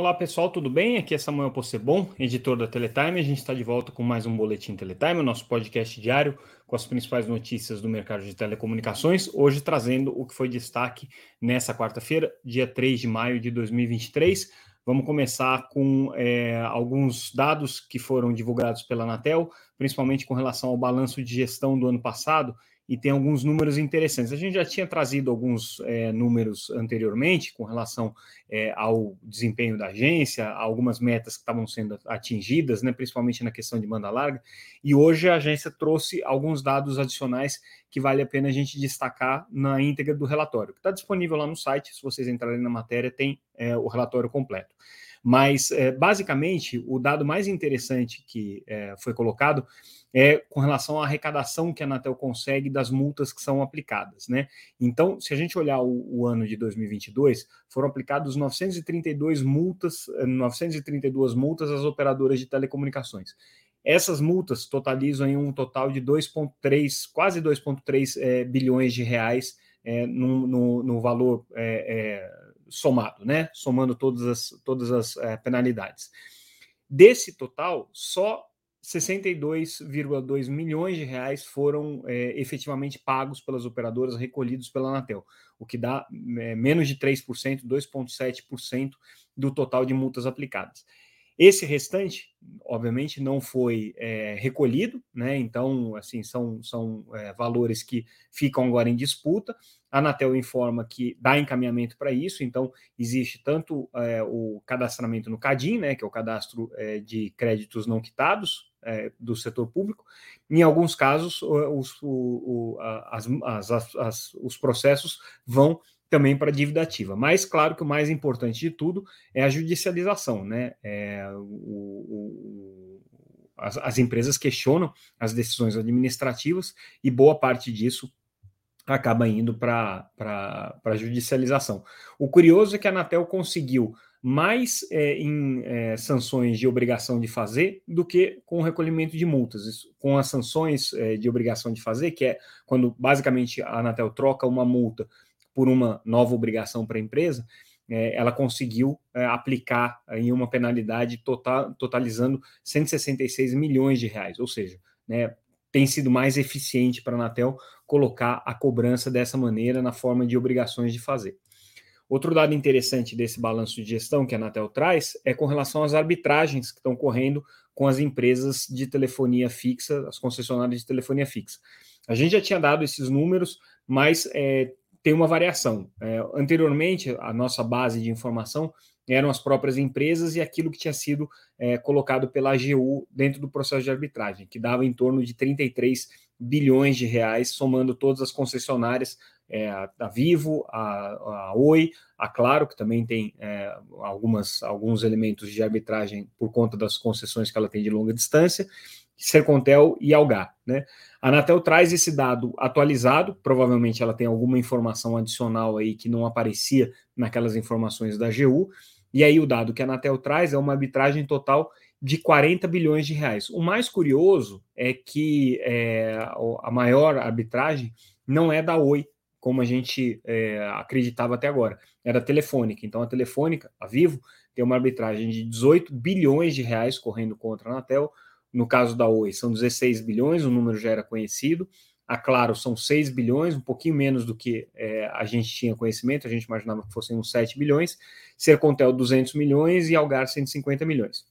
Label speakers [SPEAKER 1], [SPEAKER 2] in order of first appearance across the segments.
[SPEAKER 1] Olá pessoal, tudo bem? Aqui é Samuel Possebon, editor da Teletime. A gente está de volta com mais um Boletim Teletime, o nosso podcast diário com as principais notícias do mercado de telecomunicações. Hoje trazendo o que foi destaque nessa quarta-feira, dia 3 de maio de 2023. Vamos começar com é, alguns dados que foram divulgados pela Anatel, principalmente com relação ao balanço de gestão do ano passado e tem alguns números interessantes. A gente já tinha trazido alguns é, números anteriormente com relação é, ao desempenho da agência, algumas metas que estavam sendo atingidas, né, principalmente na questão de banda larga, e hoje a agência trouxe alguns dados adicionais que vale a pena a gente destacar na íntegra do relatório, que está disponível lá no site, se vocês entrarem na matéria, tem é, o relatório completo. Mas, é, basicamente, o dado mais interessante que é, foi colocado é com relação à arrecadação que a Anatel consegue das multas que são aplicadas, né? Então, se a gente olhar o, o ano de 2022, foram aplicados 932 multas, 932 multas às operadoras de telecomunicações. Essas multas totalizam em um total de 2,3, quase 2,3 é, bilhões de reais é, no, no, no, valor é, é somado, né? Somando todas as, todas as é, penalidades. Desse total, só 62,2 milhões de reais foram é, efetivamente pagos pelas operadoras, recolhidos pela Anatel, o que dá é, menos de 3%, 2,7% do total de multas aplicadas. Esse restante, obviamente, não foi é, recolhido, né? Então, assim, são, são é, valores que ficam agora em disputa. A Anatel informa que dá encaminhamento para isso, então existe tanto é, o cadastramento no CADIM, né, que é o cadastro é, de créditos não quitados, é, do setor público. Em alguns casos, os, o, o, as, as, as, os processos vão também para dívida ativa. Mas, claro que o mais importante de tudo é a judicialização. Né? É, o, as, as empresas questionam as decisões administrativas e boa parte disso acaba indo para a judicialização. O curioso é que a Anatel conseguiu mais é, em é, sanções de obrigação de fazer do que com o recolhimento de multas. Isso, com as sanções é, de obrigação de fazer, que é quando basicamente a Anatel troca uma multa por uma nova obrigação para a empresa, é, ela conseguiu é, aplicar em uma penalidade total, totalizando 166 milhões de reais, ou seja, né, tem sido mais eficiente para a Anatel colocar a cobrança dessa maneira na forma de obrigações de fazer. Outro dado interessante desse balanço de gestão que a Anatel traz é com relação às arbitragens que estão correndo com as empresas de telefonia fixa, as concessionárias de telefonia fixa. A gente já tinha dado esses números, mas é, tem uma variação. É, anteriormente, a nossa base de informação eram as próprias empresas e aquilo que tinha sido é, colocado pela AGU dentro do processo de arbitragem, que dava em torno de 33 bilhões de reais, somando todas as concessionárias é, a, Vivo, a, a, Oi, a Claro, que também tem é, algumas, alguns elementos de arbitragem por conta das concessões que ela tem de longa distância, Sercontel e Algar. Né? A Anatel traz esse dado atualizado, provavelmente ela tem alguma informação adicional aí que não aparecia naquelas informações da AGU, e aí o dado que a Anatel traz é uma arbitragem total de 40 bilhões de reais. O mais curioso é que é, a maior arbitragem não é da Oi, como a gente é, acreditava até agora. Era telefônica. Então, a telefônica, a Vivo, tem uma arbitragem de 18 bilhões de reais correndo contra a Anatel. No caso da Oi, são 16 bilhões, o número já era conhecido. A Claro são 6 bilhões, um pouquinho menos do que é, a gente tinha conhecimento, a gente imaginava que fossem uns 7 bilhões. Sercontel, 200 milhões e Algar, 150 milhões.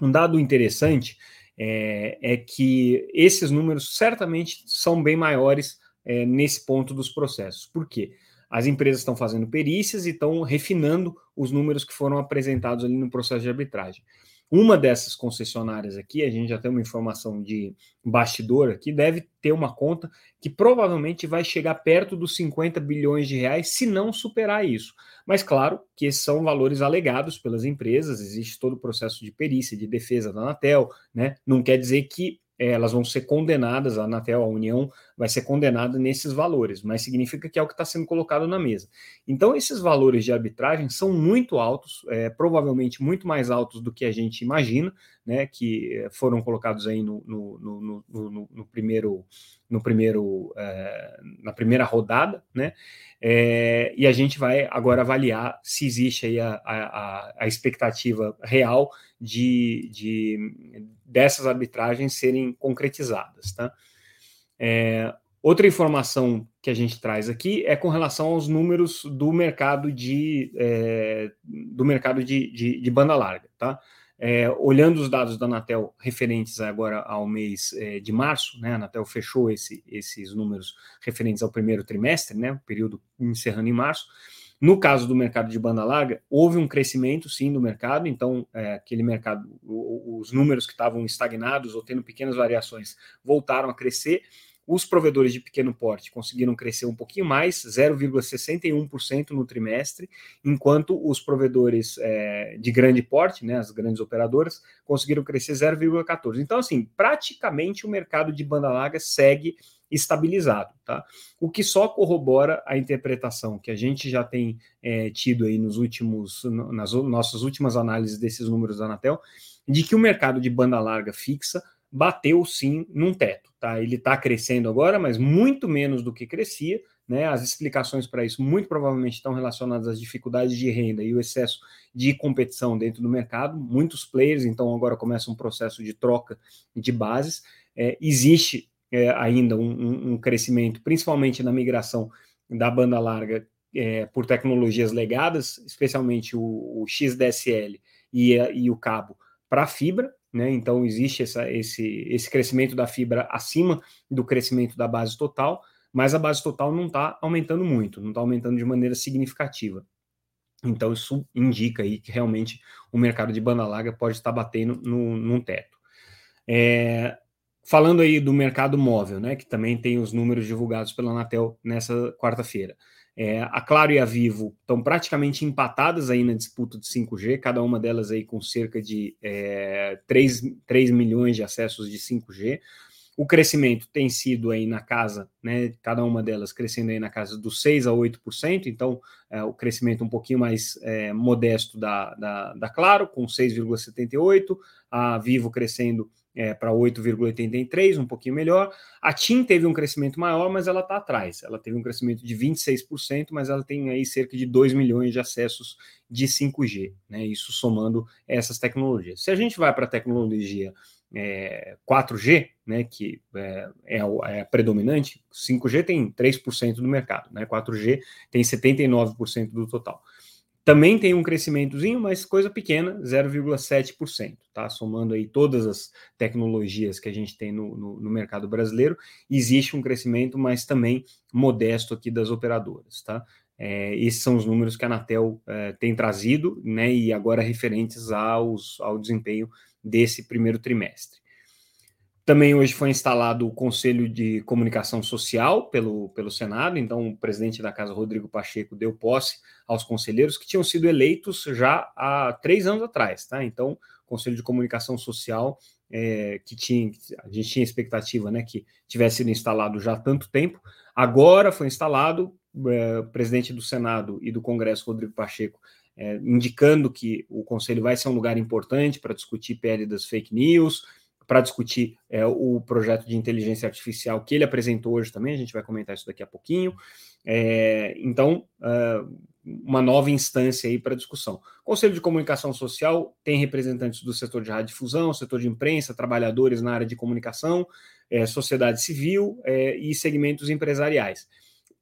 [SPEAKER 1] Um dado interessante é, é que esses números certamente são bem maiores é, nesse ponto dos processos. Por quê? As empresas estão fazendo perícias e estão refinando os números que foram apresentados ali no processo de arbitragem. Uma dessas concessionárias aqui, a gente já tem uma informação de bastidor aqui, deve ter uma conta que provavelmente vai chegar perto dos 50 bilhões de reais, se não superar isso. Mas claro que esses são valores alegados pelas empresas, existe todo o processo de perícia, de defesa da Anatel, né? Não quer dizer que elas vão ser condenadas, a Anatel, a União, vai ser condenada nesses valores, mas significa que é o que está sendo colocado na mesa. Então, esses valores de arbitragem são muito altos, é, provavelmente muito mais altos do que a gente imagina, né, que foram colocados aí no, no, no, no, no primeiro, no primeiro é, na primeira rodada, né, é, e a gente vai agora avaliar se existe aí a, a, a expectativa real de, de dessas arbitragens serem concretizadas, tá? É, outra informação que a gente traz aqui é com relação aos números do mercado de é, do mercado de, de, de banda larga, tá? É, olhando os dados da Anatel referentes agora ao mês é, de março, né, a Anatel fechou esse, esses números referentes ao primeiro trimestre, né, período encerrando em março. No caso do mercado de banda larga, houve um crescimento sim do mercado, então é, aquele mercado, os números que estavam estagnados ou tendo pequenas variações voltaram a crescer. Os provedores de pequeno porte conseguiram crescer um pouquinho mais, 0,61% no trimestre, enquanto os provedores é, de grande porte, né, as grandes operadoras, conseguiram crescer 0,14%. Então, assim, praticamente o mercado de banda larga segue estabilizado, tá? O que só corrobora a interpretação que a gente já tem é, tido aí nos últimos, nas nossas últimas análises desses números da Anatel, de que o mercado de banda larga fixa bateu sim num teto, tá? Ele está crescendo agora, mas muito menos do que crescia, né? As explicações para isso muito provavelmente estão relacionadas às dificuldades de renda e o excesso de competição dentro do mercado. Muitos players, então, agora começa um processo de troca de bases. É, existe é, ainda um, um, crescimento, principalmente na migração da banda larga é, por tecnologias legadas, especialmente o, o XDSL e, e o cabo para fibra, né? Então existe essa, esse, esse crescimento da fibra acima do crescimento da base total, mas a base total não está aumentando muito, não está aumentando de maneira significativa. Então isso indica aí que realmente o mercado de banda larga pode estar batendo no, num teto. É, falando aí do mercado móvel, né, que também tem os números divulgados pela Anatel nessa quarta-feira. É, a Claro e a Vivo estão praticamente empatadas aí na disputa de 5G, cada uma delas aí com cerca de é, 3, 3 milhões de acessos de 5G. O crescimento tem sido aí na casa, né, cada uma delas crescendo aí na casa dos 6 a 8%, então é, o crescimento um pouquinho mais é, modesto da, da, da Claro, com 6,78%, a Vivo crescendo é, para 8,83, um pouquinho melhor. A TIM teve um crescimento maior, mas ela está atrás. Ela teve um crescimento de 26%, mas ela tem aí cerca de 2 milhões de acessos de 5G, né? Isso somando essas tecnologias. Se a gente vai para a tecnologia é, 4G, né, que é, é, é predominante, 5G tem 3% do mercado, né? 4G tem 79% do total. Também tem um crescimentozinho, mas coisa pequena, 0,7%, tá? Somando aí todas as tecnologias que a gente tem no, no, no, mercado brasileiro, existe um crescimento, mas também modesto aqui das operadoras, tá? É, esses são os números que a Anatel é, tem trazido, né? E agora referentes aos, ao desempenho desse primeiro trimestre. Também hoje foi instalado o Conselho de Comunicação Social pelo, pelo Senado, então o presidente da Casa, Rodrigo Pacheco, deu posse aos conselheiros que tinham sido eleitos já há três anos atrás, tá? Então, o Conselho de Comunicação Social, é, que tinha, a gente tinha expectativa né, que tivesse sido instalado já há tanto tempo, agora foi instalado, é, o presidente do Senado e do Congresso, Rodrigo Pacheco, é, indicando que o Conselho vai ser um lugar importante para discutir PL das fake news para discutir é, o projeto de inteligência artificial que ele apresentou hoje também, a gente vai comentar isso daqui a pouquinho. É, então, uh, uma nova instância aí para discussão. Conselho de Comunicação Social tem representantes do setor de radiodifusão, setor de imprensa, trabalhadores na área de comunicação, é, sociedade civil é, e segmentos empresariais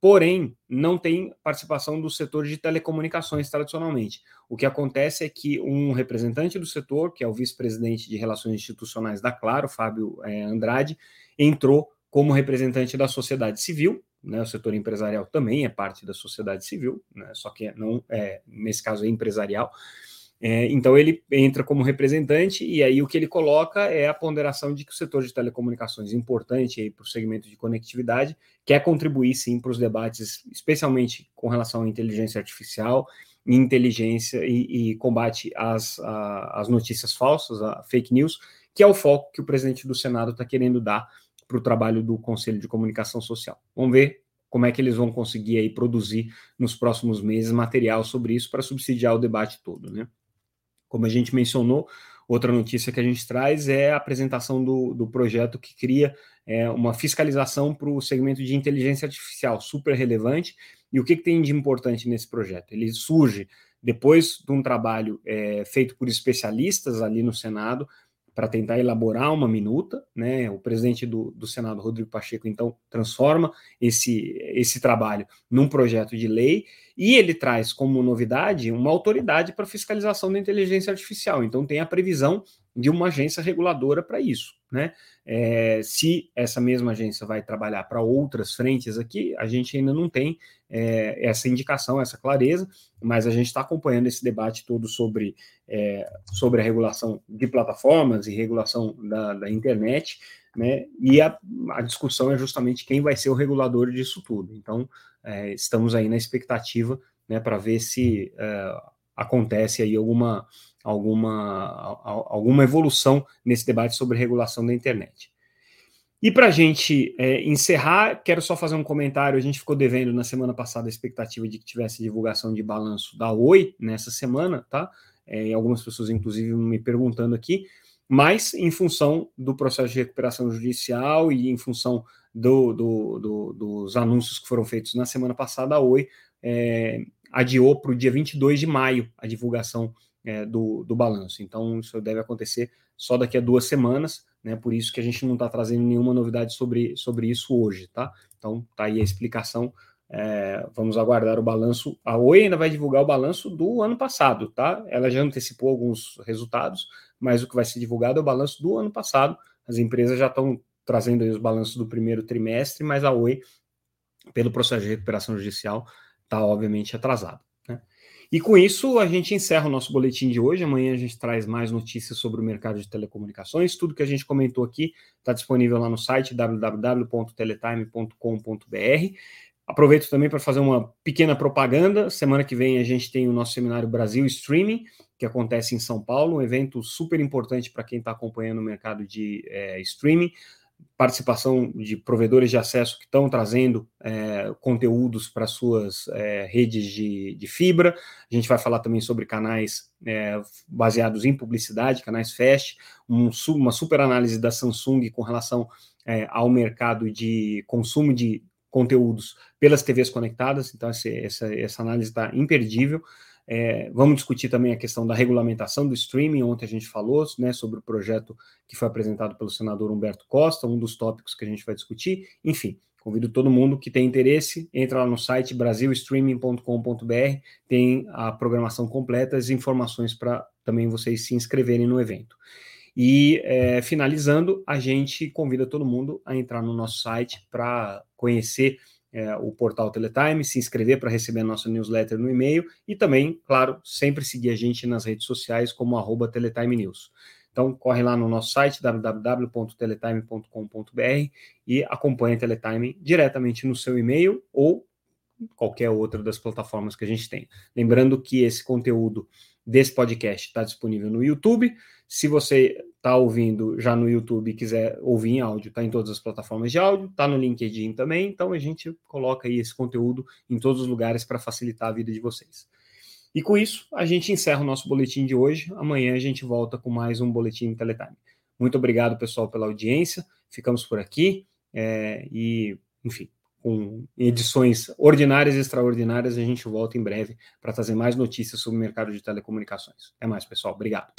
[SPEAKER 1] porém não tem participação do setor de telecomunicações tradicionalmente. O que acontece é que um representante do setor, que é o vice-presidente de Relações Institucionais da Claro, Fábio é, Andrade, entrou como representante da sociedade civil, né, o setor empresarial também é parte da sociedade civil, né, só que não é, nesse caso é empresarial, é, então ele entra como representante e aí o que ele coloca é a ponderação de que o setor de telecomunicações, importante para o segmento de conectividade, quer contribuir sim para os debates, especialmente com relação à inteligência artificial, inteligência e, e combate às, às notícias falsas, a fake news, que é o foco que o presidente do Senado está querendo dar para o trabalho do Conselho de Comunicação Social. Vamos ver como é que eles vão conseguir aí produzir nos próximos meses material sobre isso para subsidiar o debate todo, né? Como a gente mencionou, outra notícia que a gente traz é a apresentação do, do projeto que cria é, uma fiscalização para o segmento de inteligência artificial, super relevante. E o que, que tem de importante nesse projeto? Ele surge depois de um trabalho é, feito por especialistas ali no Senado, para tentar elaborar uma minuta, né? O presidente do, do Senado, Rodrigo Pacheco, então transforma esse, esse trabalho num projeto de lei e ele traz como novidade uma autoridade para fiscalização da inteligência artificial. Então tem a previsão de uma agência reguladora para isso, né? É, se essa mesma agência vai trabalhar para outras frentes aqui, a gente ainda não tem é, essa indicação, essa clareza, mas a gente está acompanhando esse debate todo sobre, é, sobre a regulação de plataformas e regulação da, da internet, né? E a, a, discussão é justamente quem vai ser o regulador disso tudo. Então, é, estamos aí na expectativa né, para ver se é, acontece aí alguma, alguma, alguma evolução nesse debate sobre regulação da internet. E para a gente é, encerrar, quero só fazer um comentário. A gente ficou devendo na semana passada a expectativa de que tivesse divulgação de balanço da Oi nessa semana, tá? É, algumas pessoas, inclusive, me perguntando aqui, mas em função do processo de recuperação judicial e em função do, do, do, dos anúncios que foram feitos na semana passada, a Oi é, adiou para o dia 22 de maio a divulgação é, do, do balanço. Então, isso deve acontecer só daqui a duas semanas né? Por isso que a gente não está trazendo nenhuma novidade sobre, sobre isso hoje, tá? Então, tá aí a explicação. É, vamos aguardar o balanço. A Oi ainda vai divulgar o balanço do ano passado, tá? Ela já antecipou alguns resultados, mas o que vai ser divulgado é o balanço do ano passado. As empresas já estão trazendo os balanços do primeiro trimestre, mas a Oi, pelo processo de recuperação judicial, está obviamente atrasado. E com isso, a gente encerra o nosso boletim de hoje. Amanhã a gente traz mais notícias sobre o mercado de telecomunicações. Tudo que a gente comentou aqui está disponível lá no site www.teletime.com.br. Aproveito também para fazer uma pequena propaganda. Semana que vem a gente tem o nosso seminário Brasil Streaming, que acontece em São Paulo, um evento super importante para quem está acompanhando o mercado de é, streaming participação de provedores de acesso que estão trazendo é, conteúdos para suas é, redes de, de, fibra. A gente vai falar também sobre canais é, baseados em publicidade, canais fast, um, uma super análise da Samsung com relação é, ao mercado de consumo de conteúdos pelas TVs conectadas. Então, essa, essa, essa análise está imperdível. É, vamos discutir também a questão da regulamentação do streaming. Ontem a gente falou né, sobre o projeto que foi apresentado pelo senador Humberto Costa, um dos tópicos que a gente vai discutir. Enfim, convido todo mundo que tem interesse, entra lá no site brasilstreaming.com.br, tem a programação completa, as informações para também vocês se inscreverem no evento. E é, finalizando, a gente convida todo mundo a entrar no nosso site para conhecer é, o portal Teletime, se inscrever para receber a nossa newsletter no e-mail e também, claro, sempre seguir a gente nas redes sociais como arroba Teletime News. Então, corre lá no nosso site www.teletime.com.br e acompanhe a Teletime diretamente no seu e-mail ou qualquer outra das plataformas que a gente tem. Lembrando que esse conteúdo desse podcast está disponível no YouTube. Se você está ouvindo já no YouTube e quiser ouvir em áudio, está em todas as plataformas de áudio, está no LinkedIn também. Então a gente coloca aí esse conteúdo em todos os lugares para facilitar a vida de vocês. E com isso, a gente encerra o nosso boletim de hoje. Amanhã a gente volta com mais um boletim Teletime. Muito obrigado, pessoal, pela audiência. Ficamos por aqui. É, e, enfim, com edições ordinárias e extraordinárias. A gente volta em breve para trazer mais notícias sobre o mercado de telecomunicações. É mais, pessoal. Obrigado.